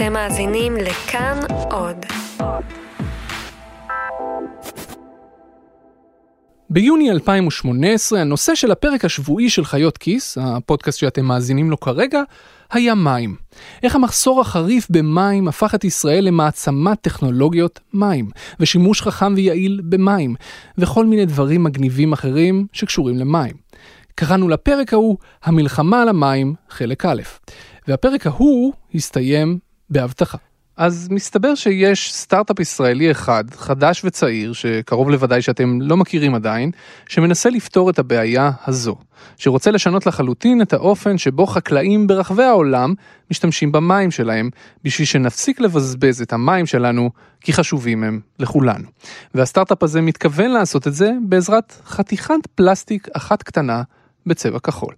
אתם מאזינים לכאן עוד. ביוני 2018 הנושא של הפרק השבועי של חיות כיס, הפודקאסט שאתם מאזינים לו כרגע, היה מים. איך המחסור החריף במים הפך את ישראל למעצמת טכנולוגיות מים, ושימוש חכם ויעיל במים, וכל מיני דברים מגניבים אחרים שקשורים למים. קראנו לפרק ההוא המלחמה על המים, חלק א', והפרק ההוא הסתיים בהבטחה. אז מסתבר שיש סטארט-אפ ישראלי אחד, חדש וצעיר, שקרוב לוודאי שאתם לא מכירים עדיין, שמנסה לפתור את הבעיה הזו, שרוצה לשנות לחלוטין את האופן שבו חקלאים ברחבי העולם משתמשים במים שלהם, בשביל שנפסיק לבזבז את המים שלנו, כי חשובים הם לכולנו. והסטארט-אפ הזה מתכוון לעשות את זה בעזרת חתיכת פלסטיק אחת קטנה בצבע כחול.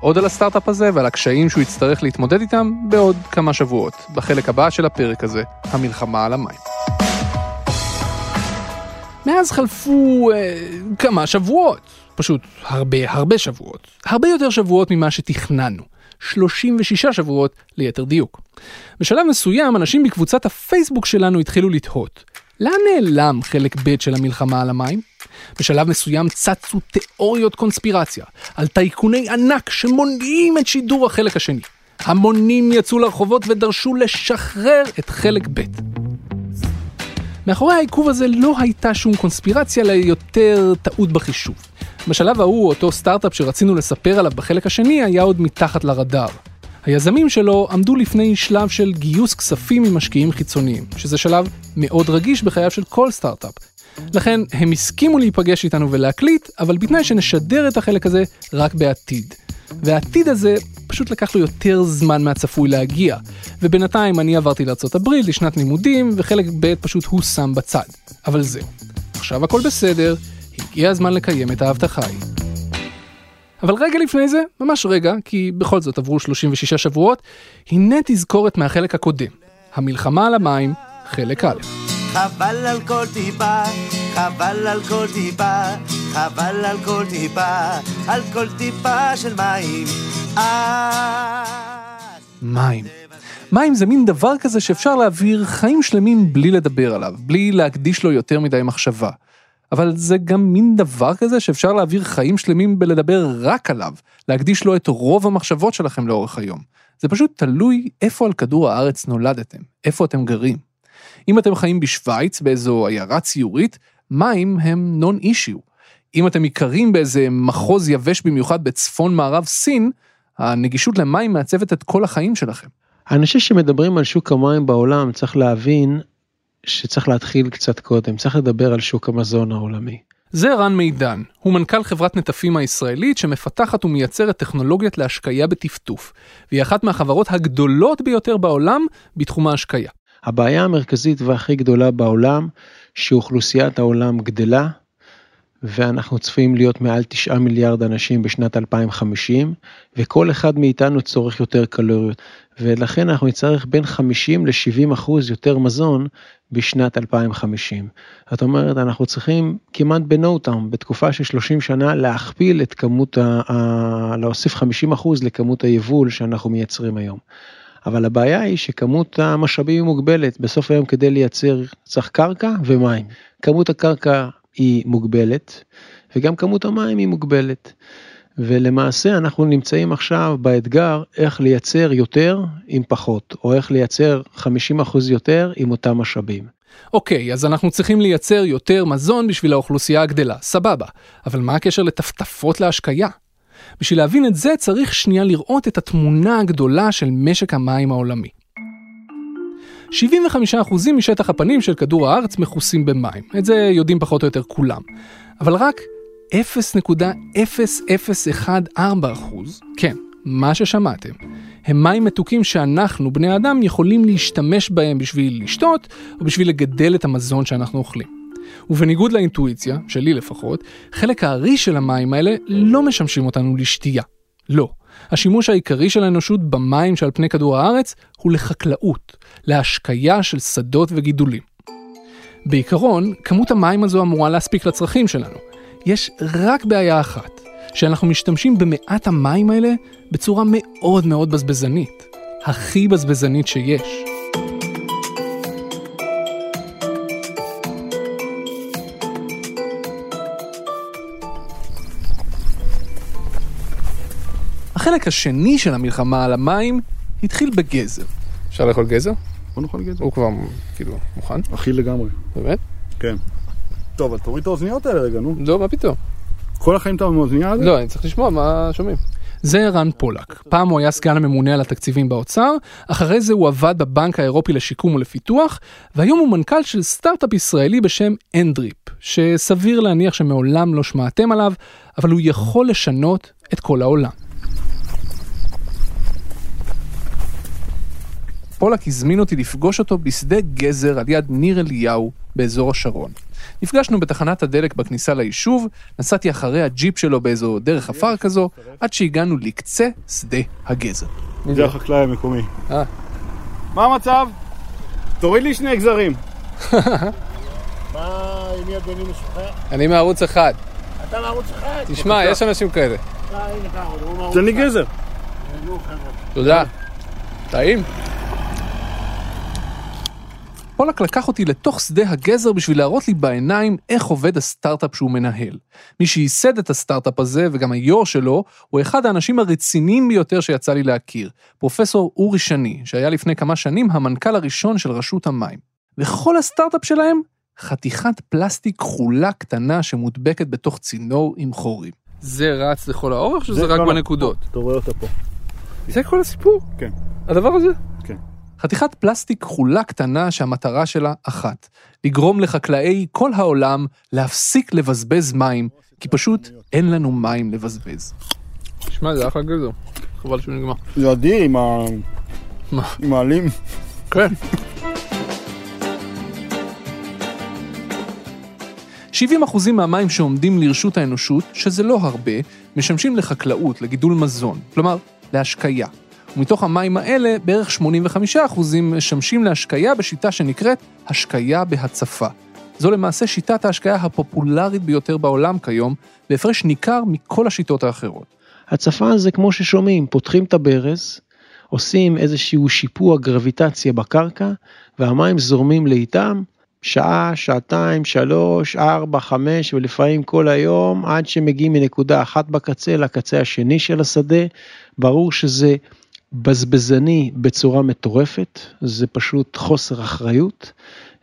עוד על הסטארט-אפ הזה ועל הקשיים שהוא יצטרך להתמודד איתם בעוד כמה שבועות, בחלק הבא של הפרק הזה, המלחמה על המים. מאז חלפו אה, כמה שבועות, פשוט הרבה הרבה שבועות, הרבה יותר שבועות ממה שתכננו, 36 שבועות ליתר דיוק. בשלב מסוים אנשים בקבוצת הפייסבוק שלנו התחילו לתהות, לאן נעלם חלק ב' של המלחמה על המים? בשלב מסוים צצו תיאוריות קונספירציה על טייקוני ענק שמונעים את שידור החלק השני. המונים יצאו לרחובות ודרשו לשחרר את חלק ב'. מאחורי העיכוב הזה לא הייתה שום קונספירציה, אלא יותר טעות בחישוב. בשלב ההוא, אותו סטארט-אפ שרצינו לספר עליו בחלק השני היה עוד מתחת לרדאר. היזמים שלו עמדו לפני שלב של גיוס כספים ממשקיעים חיצוניים, שזה שלב מאוד רגיש בחייו של כל סטארט-אפ. לכן הם הסכימו להיפגש איתנו ולהקליט, אבל בתנאי שנשדר את החלק הזה רק בעתיד. והעתיד הזה פשוט לקח לו יותר זמן מהצפוי להגיע, ובינתיים אני עברתי לארה"ב לשנת לימודים, וחלק ב' פשוט הושם בצד. אבל זהו, עכשיו הכל בסדר, הגיע הזמן לקיים את ההבטחה ההיא. אבל רגע לפני זה, ממש רגע, כי בכל זאת עברו 36 שבועות, הנה תזכורת מהחלק הקודם, המלחמה על המים, חלק א'. חבל על כל טיפה, חבל על כל טיפה, חבל על כל טיפה, על כל טיפה של מים. מים. מים זה מין דבר כזה שאפשר להעביר חיים שלמים בלי לדבר עליו, בלי להקדיש לו יותר מדי מחשבה. אבל זה גם מין דבר כזה שאפשר להעביר חיים שלמים בלדבר רק עליו, להקדיש לו את רוב המחשבות שלכם לאורך היום. זה פשוט תלוי איפה על כדור הארץ נולדתם, איפה אתם גרים. אם אתם חיים בשוויץ, באיזו עיירה ציורית, מים הם נון אישיו. אם אתם יקרים באיזה מחוז יבש במיוחד בצפון מערב סין, הנגישות למים מעצבת את כל החיים שלכם. אני חושב שמדברים על שוק המים בעולם, צריך להבין שצריך להתחיל קצת קודם, צריך לדבר על שוק המזון העולמי. זה רן מידן, הוא מנכ"ל חברת נטפים הישראלית שמפתחת ומייצרת טכנולוגיית להשקיה בטפטוף, והיא אחת מהחברות הגדולות ביותר בעולם בתחום ההשקיה. הבעיה המרכזית והכי גדולה בעולם, שאוכלוסיית העולם גדלה, ואנחנו צפויים להיות מעל 9 מיליארד אנשים בשנת 2050, וכל אחד מאיתנו צורך יותר קלוריות, ולכן אנחנו נצטרך בין 50 ל-70 אחוז יותר מזון בשנת 2050. זאת אומרת, אנחנו צריכים כמעט בנו טאום, בתקופה של 30 שנה, להכפיל את כמות, ה... ה... להוסיף 50 אחוז לכמות היבול שאנחנו מייצרים היום. אבל הבעיה היא שכמות המשאבים היא מוגבלת, בסוף היום כדי לייצר צריך קרקע ומים. כמות הקרקע היא מוגבלת, וגם כמות המים היא מוגבלת. ולמעשה אנחנו נמצאים עכשיו באתגר איך לייצר יותר עם פחות, או איך לייצר 50% יותר עם אותם משאבים. אוקיי, אז אנחנו צריכים לייצר יותר מזון בשביל האוכלוסייה הגדלה, סבבה. אבל מה הקשר לטפטפות להשקיה? בשביל להבין את זה צריך שנייה לראות את התמונה הגדולה של משק המים העולמי. 75% משטח הפנים של כדור הארץ מכוסים במים, את זה יודעים פחות או יותר כולם. אבל רק 0.0014%, כן, מה ששמעתם, הם מים מתוקים שאנחנו, בני האדם, יכולים להשתמש בהם בשביל לשתות, או בשביל לגדל את המזון שאנחנו אוכלים. ובניגוד לאינטואיציה, שלי לפחות, חלק הארי של המים האלה לא משמשים אותנו לשתייה. לא. השימוש העיקרי של האנושות במים שעל פני כדור הארץ הוא לחקלאות, להשקיה של שדות וגידולים. בעיקרון, כמות המים הזו אמורה להספיק לצרכים שלנו. יש רק בעיה אחת, שאנחנו משתמשים במעט המים האלה בצורה מאוד מאוד בזבזנית. הכי בזבזנית שיש. החלק השני של המלחמה על המים התחיל בגזר. אפשר לאכול גזר? בוא נאכל גזר. הוא כבר כאילו מוכן? אכיל לגמרי. באמת? כן. טוב, אז תוריד את האוזניות האלה רגע, נו. לא, מה פתאום? כל החיים אתה עם האוזנייה הזאת? לא, אני צריך לשמוע מה שומעים. זה רן פולק. פעם הוא היה סגן הממונה על התקציבים באוצר, אחרי זה הוא עבד בבנק האירופי לשיקום ולפיתוח, והיום הוא מנכ"ל של סטארט-אפ ישראלי בשם אנדריפ, שסביר להניח שמעולם לא שמעתם עליו, אבל הוא יכול לשנות את כל העולם. פולק הזמין אותי לפגוש אותו בשדה גזר על יד ניר אליהו באזור השרון. נפגשנו בתחנת הדלק בכניסה ליישוב, נסעתי אחרי הג'יפ שלו באיזו דרך עפר כזו, עד שהגענו לקצה שדה הגזר. זה החקלאי המקומי. אה. מה המצב? תוריד לי שני גזרים. מה, עם מי אדוני משוחרר? אני מערוץ אחד. אתה מערוץ אחד? תשמע, יש אנשים כאלה. תן לי. גזר. תודה. טעים. פולק לקח אותי לתוך שדה הגזר בשביל להראות לי בעיניים איך עובד הסטארט-אפ שהוא מנהל. מי שייסד את הסטארט-אפ הזה, וגם היו"ר שלו, הוא אחד האנשים הרציניים ביותר שיצא לי להכיר, פרופסור אורי שני, שהיה לפני כמה שנים המנכ"ל הראשון של רשות המים. וכל הסטארט-אפ שלהם, חתיכת פלסטיק כחולה קטנה שמודבקת בתוך צינור עם חורים. זה רץ לכל האורך, שזה רק לא, לא. בנקודות? אתה רואה אותה פה. זה כל הסיפור? כן. הדבר הזה? כן. חתיכת פלסטיק כחולה קטנה שהמטרה שלה אחת, לגרום לחקלאי כל העולם להפסיק לבזבז מים, כי פשוט אין לנו מים לבזבז. תשמע, זה אחלה גזר. חבל שהוא נגמר. זה אדיר עם ה... מה? עם העלים. כן. 70% מהמים שעומדים לרשות האנושות, שזה לא הרבה, משמשים לחקלאות, לגידול מזון, כלומר, להשקיה. ומתוך המים האלה, בערך 85% משמשים להשקיה בשיטה שנקראת השקיה בהצפה. זו למעשה שיטת ההשקיה הפופולרית ביותר בעולם כיום, בהפרש ניכר מכל השיטות האחרות. הצפה זה כמו ששומעים, פותחים את הברז, עושים איזשהו שיפוע גרביטציה בקרקע, והמים זורמים לאיתם, שעה, שעתיים, שלוש, ארבע, חמש, ולפעמים כל היום, עד שמגיעים מנקודה אחת בקצה לקצה השני של השדה. ברור שזה בזבזני בצורה מטורפת, זה פשוט חוסר אחריות,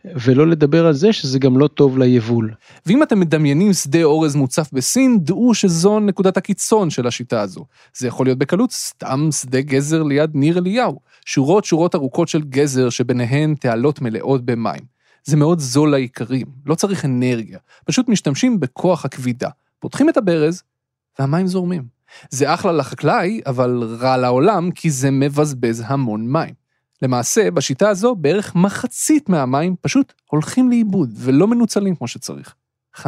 ולא לדבר על זה שזה גם לא טוב ליבול. ואם אתם מדמיינים שדה אורז מוצף בסין, דעו שזו נקודת הקיצון של השיטה הזו. זה יכול להיות בקלות סתם שדה גזר ליד ניר אליהו, שורות שורות ארוכות של גזר שביניהן תעלות מלאות במים. זה מאוד זול לאיכרים, לא צריך אנרגיה, פשוט משתמשים בכוח הכבידה. פותחים את הברז, והמים זורמים. זה אחלה לחקלאי, אבל רע לעולם, כי זה מבזבז המון מים. למעשה, בשיטה הזו, בערך מחצית מהמים פשוט הולכים לאיבוד ולא מנוצלים כמו שצריך. 50%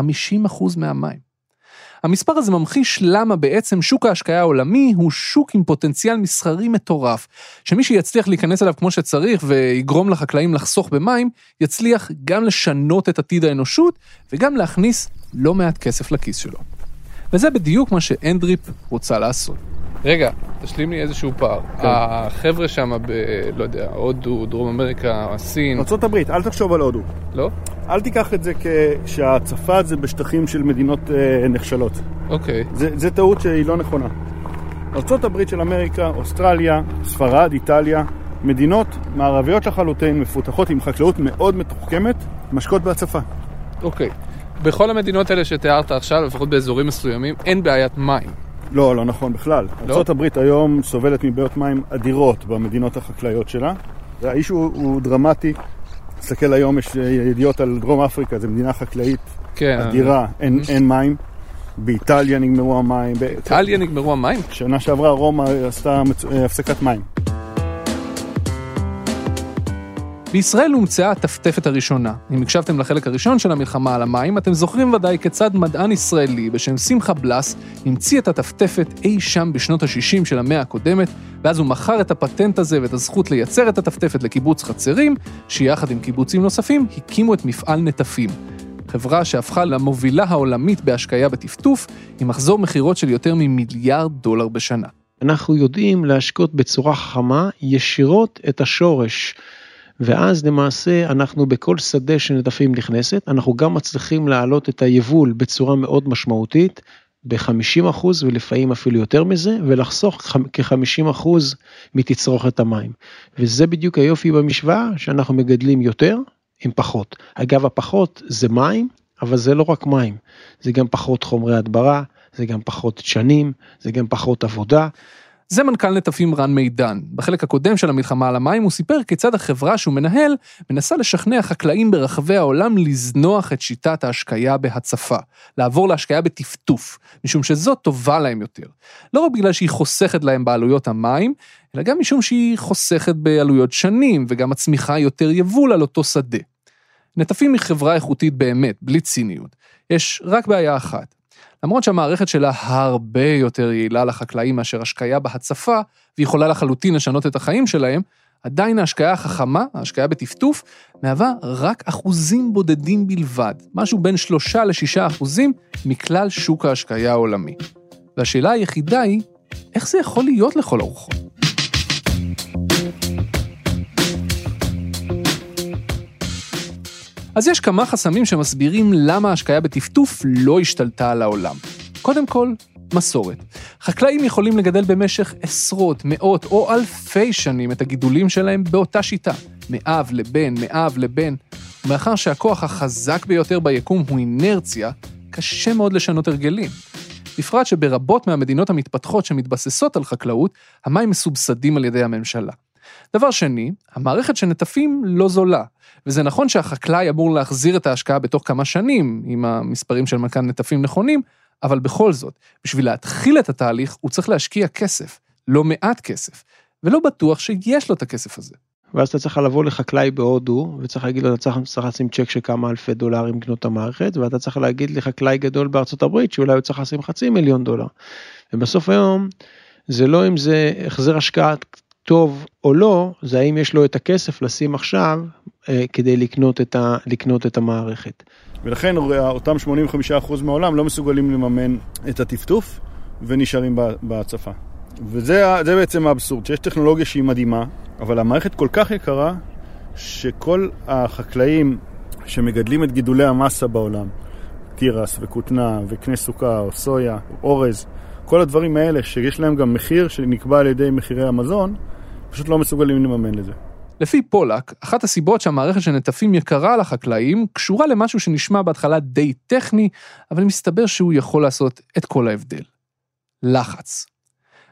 מהמים. המספר הזה ממחיש למה בעצם שוק ההשקיה העולמי הוא שוק עם פוטנציאל מסחרי מטורף, שמי שיצליח להיכנס אליו כמו שצריך ויגרום לחקלאים לחסוך במים, יצליח גם לשנות את עתיד האנושות וגם להכניס לא מעט כסף לכיס שלו. וזה בדיוק מה שאנדריפ רוצה לעשות. רגע, תשלים לי איזשהו פער. החבר'ה שם ב... לא יודע, הודו, דרום אמריקה, סין, ארה"ב, אל תחשוב על הודו. לא? אל תיקח את זה כשההצפה זה בשטחים של מדינות אה, נחשלות. אוקיי. זה, זה טעות שהיא לא נכונה. ארה"ב של אמריקה, אוסטרליה, ספרד, איטליה, מדינות מערביות לחלוטין, מפותחות עם חקלאות מאוד מתוחכמת, משקות בהצפה. אוקיי. בכל המדינות האלה שתיארת עכשיו, לפחות באזורים מסוימים, אין בעיית מים. לא, לא נכון בכלל. לא? ארה"ב היום סובלת מבעיות מים אדירות במדינות החקלאיות שלה. האיש הוא, הוא דרמטי. תסתכל היום, יש ידיעות על דרום אפריקה, זו מדינה חקלאית כן. אדירה, אין, אין מים. באיטליה נגמרו המים. באיטליה נגמרו המים? שנה שעברה רומא עשתה מצ- אה, הפסקת מים. בישראל הומצאה הטפטפת הראשונה. אם הקשבתם לחלק הראשון של המלחמה על המים, אתם זוכרים ודאי כיצד מדען ישראלי בשם שמחה בלס המציא את הטפטפת אי שם בשנות ה-60 של המאה הקודמת, ואז הוא מכר את הפטנט הזה ואת הזכות לייצר את הטפטפת לקיבוץ חצרים, שיחד עם קיבוצים נוספים הקימו את מפעל נטפים. חברה שהפכה למובילה העולמית בהשקיה בטפטוף, עם מחזור מכירות של יותר ממיליארד דולר בשנה. אנחנו יודעים להשקות בצורה חכמה ישירות את השורש. ואז למעשה אנחנו בכל שדה שנטפים נכנסת, אנחנו גם מצליחים להעלות את היבול בצורה מאוד משמעותית, ב-50% ולפעמים אפילו יותר מזה, ולחסוך כ-50% מתצרוכת המים. וזה בדיוק היופי במשוואה, שאנחנו מגדלים יותר עם פחות. אגב, הפחות זה מים, אבל זה לא רק מים, זה גם פחות חומרי הדברה, זה גם פחות דשנים, זה גם פחות עבודה. זה מנכ"ל נטפים רן מידן. בחלק הקודם של המלחמה על המים הוא סיפר כיצד החברה שהוא מנהל מנסה לשכנע חקלאים ברחבי העולם לזנוח את שיטת ההשקיה בהצפה, לעבור להשקיה בטפטוף, משום שזאת טובה להם יותר. לא רק בגלל שהיא חוסכת להם בעלויות המים, אלא גם משום שהיא חוסכת בעלויות שנים וגם מצמיחה יותר יבול על אותו שדה. נטפים היא חברה איכותית באמת, בלי ציניות. יש רק בעיה אחת, למרות שהמערכת שלה הרבה יותר יעילה לחקלאים מאשר השקיה בהצפה, ויכולה לחלוטין לשנות את החיים שלהם, עדיין ההשקיה החכמה, ההשקיה בטפטוף, מהווה רק אחוזים בודדים בלבד, משהו בין 3 ל-6 אחוזים מכלל שוק ההשקיה העולמי. והשאלה היחידה היא, איך זה יכול להיות לכל הרוחות? אז יש כמה חסמים שמסבירים למה ההשקיה בטפטוף לא השתלטה על העולם. קודם כל, מסורת. חקלאים יכולים לגדל במשך עשרות, מאות או אלפי שנים את הגידולים שלהם באותה שיטה, מאב לבן, מאב לבן. ומאחר שהכוח החזק ביותר ביקום הוא אינרציה, קשה מאוד לשנות הרגלים. בפרט שברבות מהמדינות המתפתחות שמתבססות על חקלאות, המים מסובסדים על ידי הממשלה. דבר שני, המערכת של נטפים לא זולה, וזה נכון שהחקלאי אמור להחזיר את ההשקעה בתוך כמה שנים, אם המספרים של מנכ"ל נטפים נכונים, אבל בכל זאת, בשביל להתחיל את התהליך הוא צריך להשקיע כסף, לא מעט כסף, ולא בטוח שיש לו את הכסף הזה. ואז אתה צריך לבוא לחקלאי בהודו וצריך להגיד לו אתה צריך, צריך לשים צ'ק של כמה אלפי דולרים לקנות את המערכת ואתה צריך להגיד לחקלאי גדול בארצות הברית שאולי הוא צריך לשים חצי מיליון דולר. ובסוף היום זה לא אם זה החזר השקעה טוב או לא, זה האם יש לו את הכסף לשים עכשיו אה, כדי לקנות את, ה, לקנות את המערכת. ולכן אותם 85% מהעולם לא מסוגלים לממן את הטפטוף ונשארים בהצפה. וזה בעצם האבסורד, שיש טכנולוגיה שהיא מדהימה, אבל המערכת כל כך יקרה, שכל החקלאים שמגדלים את גידולי המסה בעולם, תירס וכותנה וקנה סוכר, סויה, אורז, כל הדברים האלה שיש להם גם מחיר שנקבע על ידי מחירי המזון, פשוט לא מסוגלים לממן לזה. לפי פולק, אחת הסיבות שהמערכת של נטפים יקרה לחקלאים קשורה למשהו שנשמע בהתחלה די טכני, אבל מסתבר שהוא יכול לעשות את כל ההבדל. לחץ.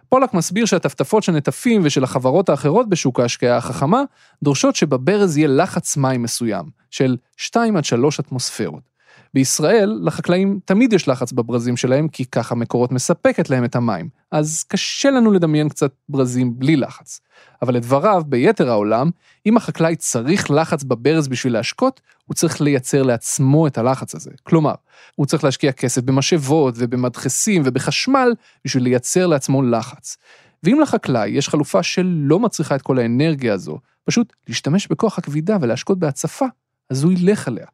פולק מסביר שהטפטפות של נטפים ושל החברות האחרות בשוק ההשקעה החכמה דורשות שבברז יהיה לחץ מים מסוים, של 2 עד 3 אטמוספירות. בישראל, לחקלאים תמיד יש לחץ בברזים שלהם, כי ככה מקורות מספקת להם את המים, אז קשה לנו לדמיין קצת ברזים בלי לחץ. אבל לדבריו, ביתר העולם, אם החקלאי צריך לחץ בברז בשביל להשקות, הוא צריך לייצר לעצמו את הלחץ הזה. כלומר, הוא צריך להשקיע כסף במשאבות ובמדחסים ובחשמל בשביל לייצר לעצמו לחץ. ואם לחקלאי יש חלופה שלא מצריכה את כל האנרגיה הזו, פשוט להשתמש בכוח הכבידה ולהשקות בהצפה, אז הוא ילך עליה.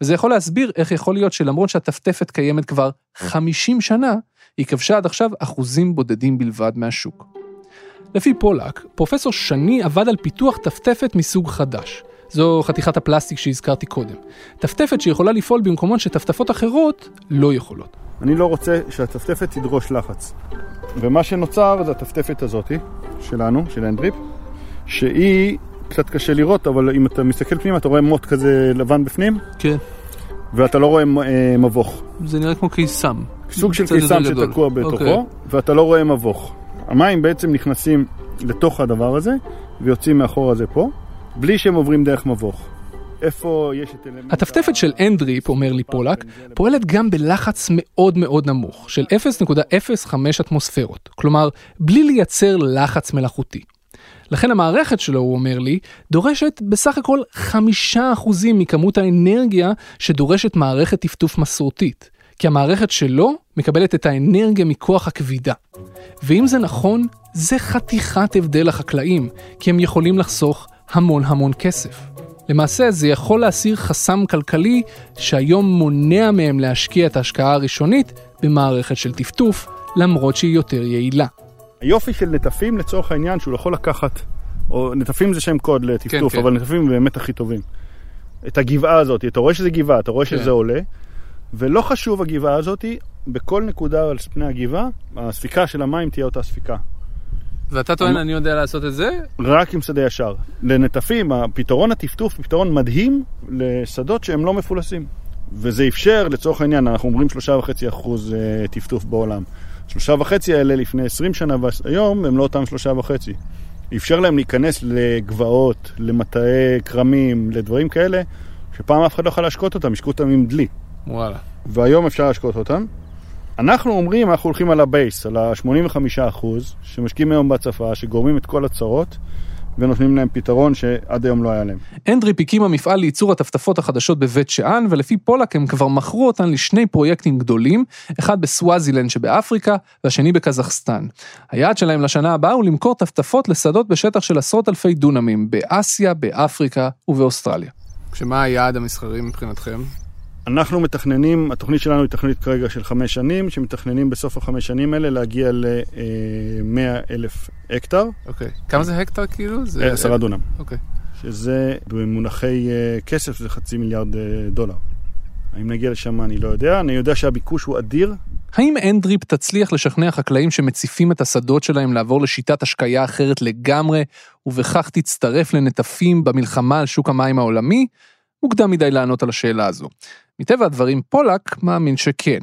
וזה יכול להסביר איך יכול להיות שלמרות שהטפטפת קיימת כבר 50 שנה, היא כבשה עד עכשיו אחוזים בודדים בלבד מהשוק. לפי פולק, פרופסור שני עבד על פיתוח טפטפת מסוג חדש. זו חתיכת הפלסטיק שהזכרתי קודם. טפטפת שיכולה לפעול במקומות שטפטפות אחרות לא יכולות. אני לא רוצה שהטפטפת תדרוש לחץ. ומה שנוצר זה הטפטפת הזאתי, שלנו, של אנדריפ, שהיא קצת קשה לראות, אבל אם אתה מסתכל פנימה, אתה רואה מוט כזה לבן בפנים. כן. ואתה לא רואה אה, מבוך. זה נראה כמו קיסם. סוג של קיסם שתקוע בתוכו, okay. אוקיי. ואתה לא רואה מבוך. המים בעצם נכנסים לתוך הדבר הזה, ויוצאים מאחור הזה פה, בלי שהם עוברים דרך מבוך. איפה יש את אלמנט... הטפטפת של אנדריפ, אומר לי פולק, פועלת גם בלחץ מאוד מאוד נמוך, של 0.05 אטמוספירות. כלומר, בלי לייצר לחץ מלאכותי. לכן המערכת שלו, הוא אומר לי, דורשת בסך הכל חמישה אחוזים מכמות האנרגיה שדורשת מערכת טפטוף מסורתית. כי המערכת שלו מקבלת את האנרגיה מכוח הכבידה. ואם זה נכון, זה חתיכת הבדל לחקלאים, כי הם יכולים לחסוך המון המון כסף. למעשה זה יכול להסיר חסם כלכלי שהיום מונע מהם להשקיע את ההשקעה הראשונית במערכת של טפטוף, למרות שהיא יותר יעילה. היופי של נטפים לצורך העניין שהוא יכול לקחת, או נטפים זה שם קוד לטפטוף, כן, כן. אבל נטפים באמת הכי טובים. את הגבעה הזאת, אתה רואה שזה גבעה, אתה רואה כן. שזה עולה, ולא חשוב הגבעה הזאת, בכל נקודה על פני הגבעה, הספיקה של המים תהיה אותה ספיקה. ואתה טוען אני יודע לעשות את זה? רק עם שדה ישר. לנטפים, הפתרון הטפטוף פתרון מדהים לשדות שהם לא מפולסים. וזה אפשר, לצורך העניין, אנחנו אומרים שלושה וחצי אחוז אה, טפטוף בעולם. שלושה וחצי האלה לפני עשרים שנה והיום הם לא אותם שלושה וחצי. אפשר להם להיכנס לגבעות, למטעי כרמים, לדברים כאלה, שפעם אף אחד לא יכול להשקות אותם, השקו אותם עם דלי. וואלה. והיום אפשר להשקות אותם. אנחנו אומרים, אנחנו הולכים על ה base, על ה-85% שמשקיעים היום בהצפה, שגורמים את כל הצרות, ונותנים להם פתרון שעד היום לא היה להם. N-Drip הקימה מפעל לייצור הטפטפות החדשות בבית שאן, ולפי פולק הם כבר מכרו אותן לשני פרויקטים גדולים, אחד בסוואזילנד שבאפריקה, והשני בקזחסטן. היעד שלהם לשנה הבאה הוא למכור טפטפות לשדות בשטח של עשרות אלפי דונמים, באסיה, באפריקה ובאוסטרליה. שמה היעד המסחרי מבחינתכם? אנחנו מתכננים, התוכנית שלנו היא תוכנית כרגע של חמש שנים, שמתכננים בסוף החמש שנים האלה להגיע ל-100 אלף הקטר, אוקיי. כמה זה הקטר כאילו? זה... אה, עשרה דונם, אוקיי. שזה במונחי אה, כסף זה חצי מיליארד אה, דולר. האם נגיע לשם אני לא יודע, אני יודע שהביקוש הוא אדיר, האם אנדריפ תצליח לשכנע חקלאים שמציפים את השדות שלהם לעבור לשיטת השקיה אחרת לגמרי, ובכך תצטרף לנטפים במלחמה על שוק המים העולמי? מוקדם מדי לענות על השאלה הזו. מטבע הדברים, פולק מאמין שכן.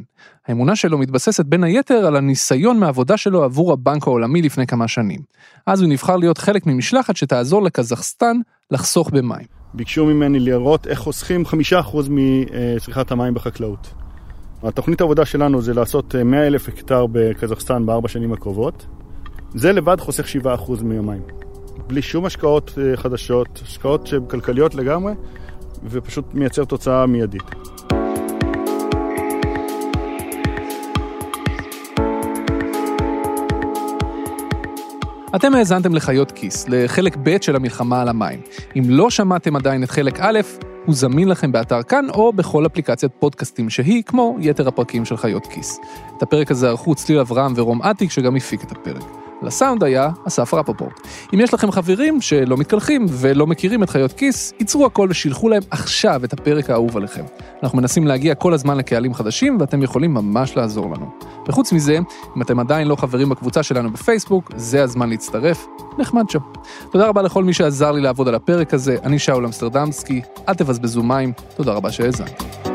האמונה שלו מתבססת בין היתר על הניסיון מהעבודה שלו עבור הבנק העולמי לפני כמה שנים. אז הוא נבחר להיות חלק ממשלחת שתעזור לקזחסטן לחסוך במים. ביקשו ממני לראות איך חוסכים 5% מצריכת המים בחקלאות. התוכנית העבודה שלנו זה לעשות אה, 100 אלף הקטר בקזחסטן בארבע שנים הקרובות. זה לבד חוסך 7% מהמים. בלי שום השקעות אה, חדשות, השקעות שהן כלכליות לגמרי, ופשוט מייצר תוצאה מיידית. אתם האזנתם לחיות כיס, לחלק ב' של המלחמה על המים. אם לא שמעתם עדיין את חלק א', הוא זמין לכם באתר כאן או בכל אפליקציית פודקאסטים שהיא, כמו יתר הפרקים של חיות כיס. את הפרק הזה ערכו צליל אברהם ורום אטיק, שגם הפיק את הפרק. לסאונד היה אסף רפפורט. אם יש לכם חברים שלא מתקלחים ולא מכירים את חיות כיס, ייצרו הכל ושילחו להם עכשיו את הפרק האהוב עליכם. אנחנו מנסים להגיע כל הזמן לקהלים חדשים, ואתם יכולים ממש לעזור לנו. וחוץ מזה, אם אתם עדיין לא חברים בקבוצה שלנו בפייסבוק, זה הזמן להצטרף, נחמד שם. תודה רבה לכל מי שעזר לי לעבוד על הפרק הזה, אני שאול אמסטרדמסקי, אל תבזבזו מים, תודה רבה שהאזנתם.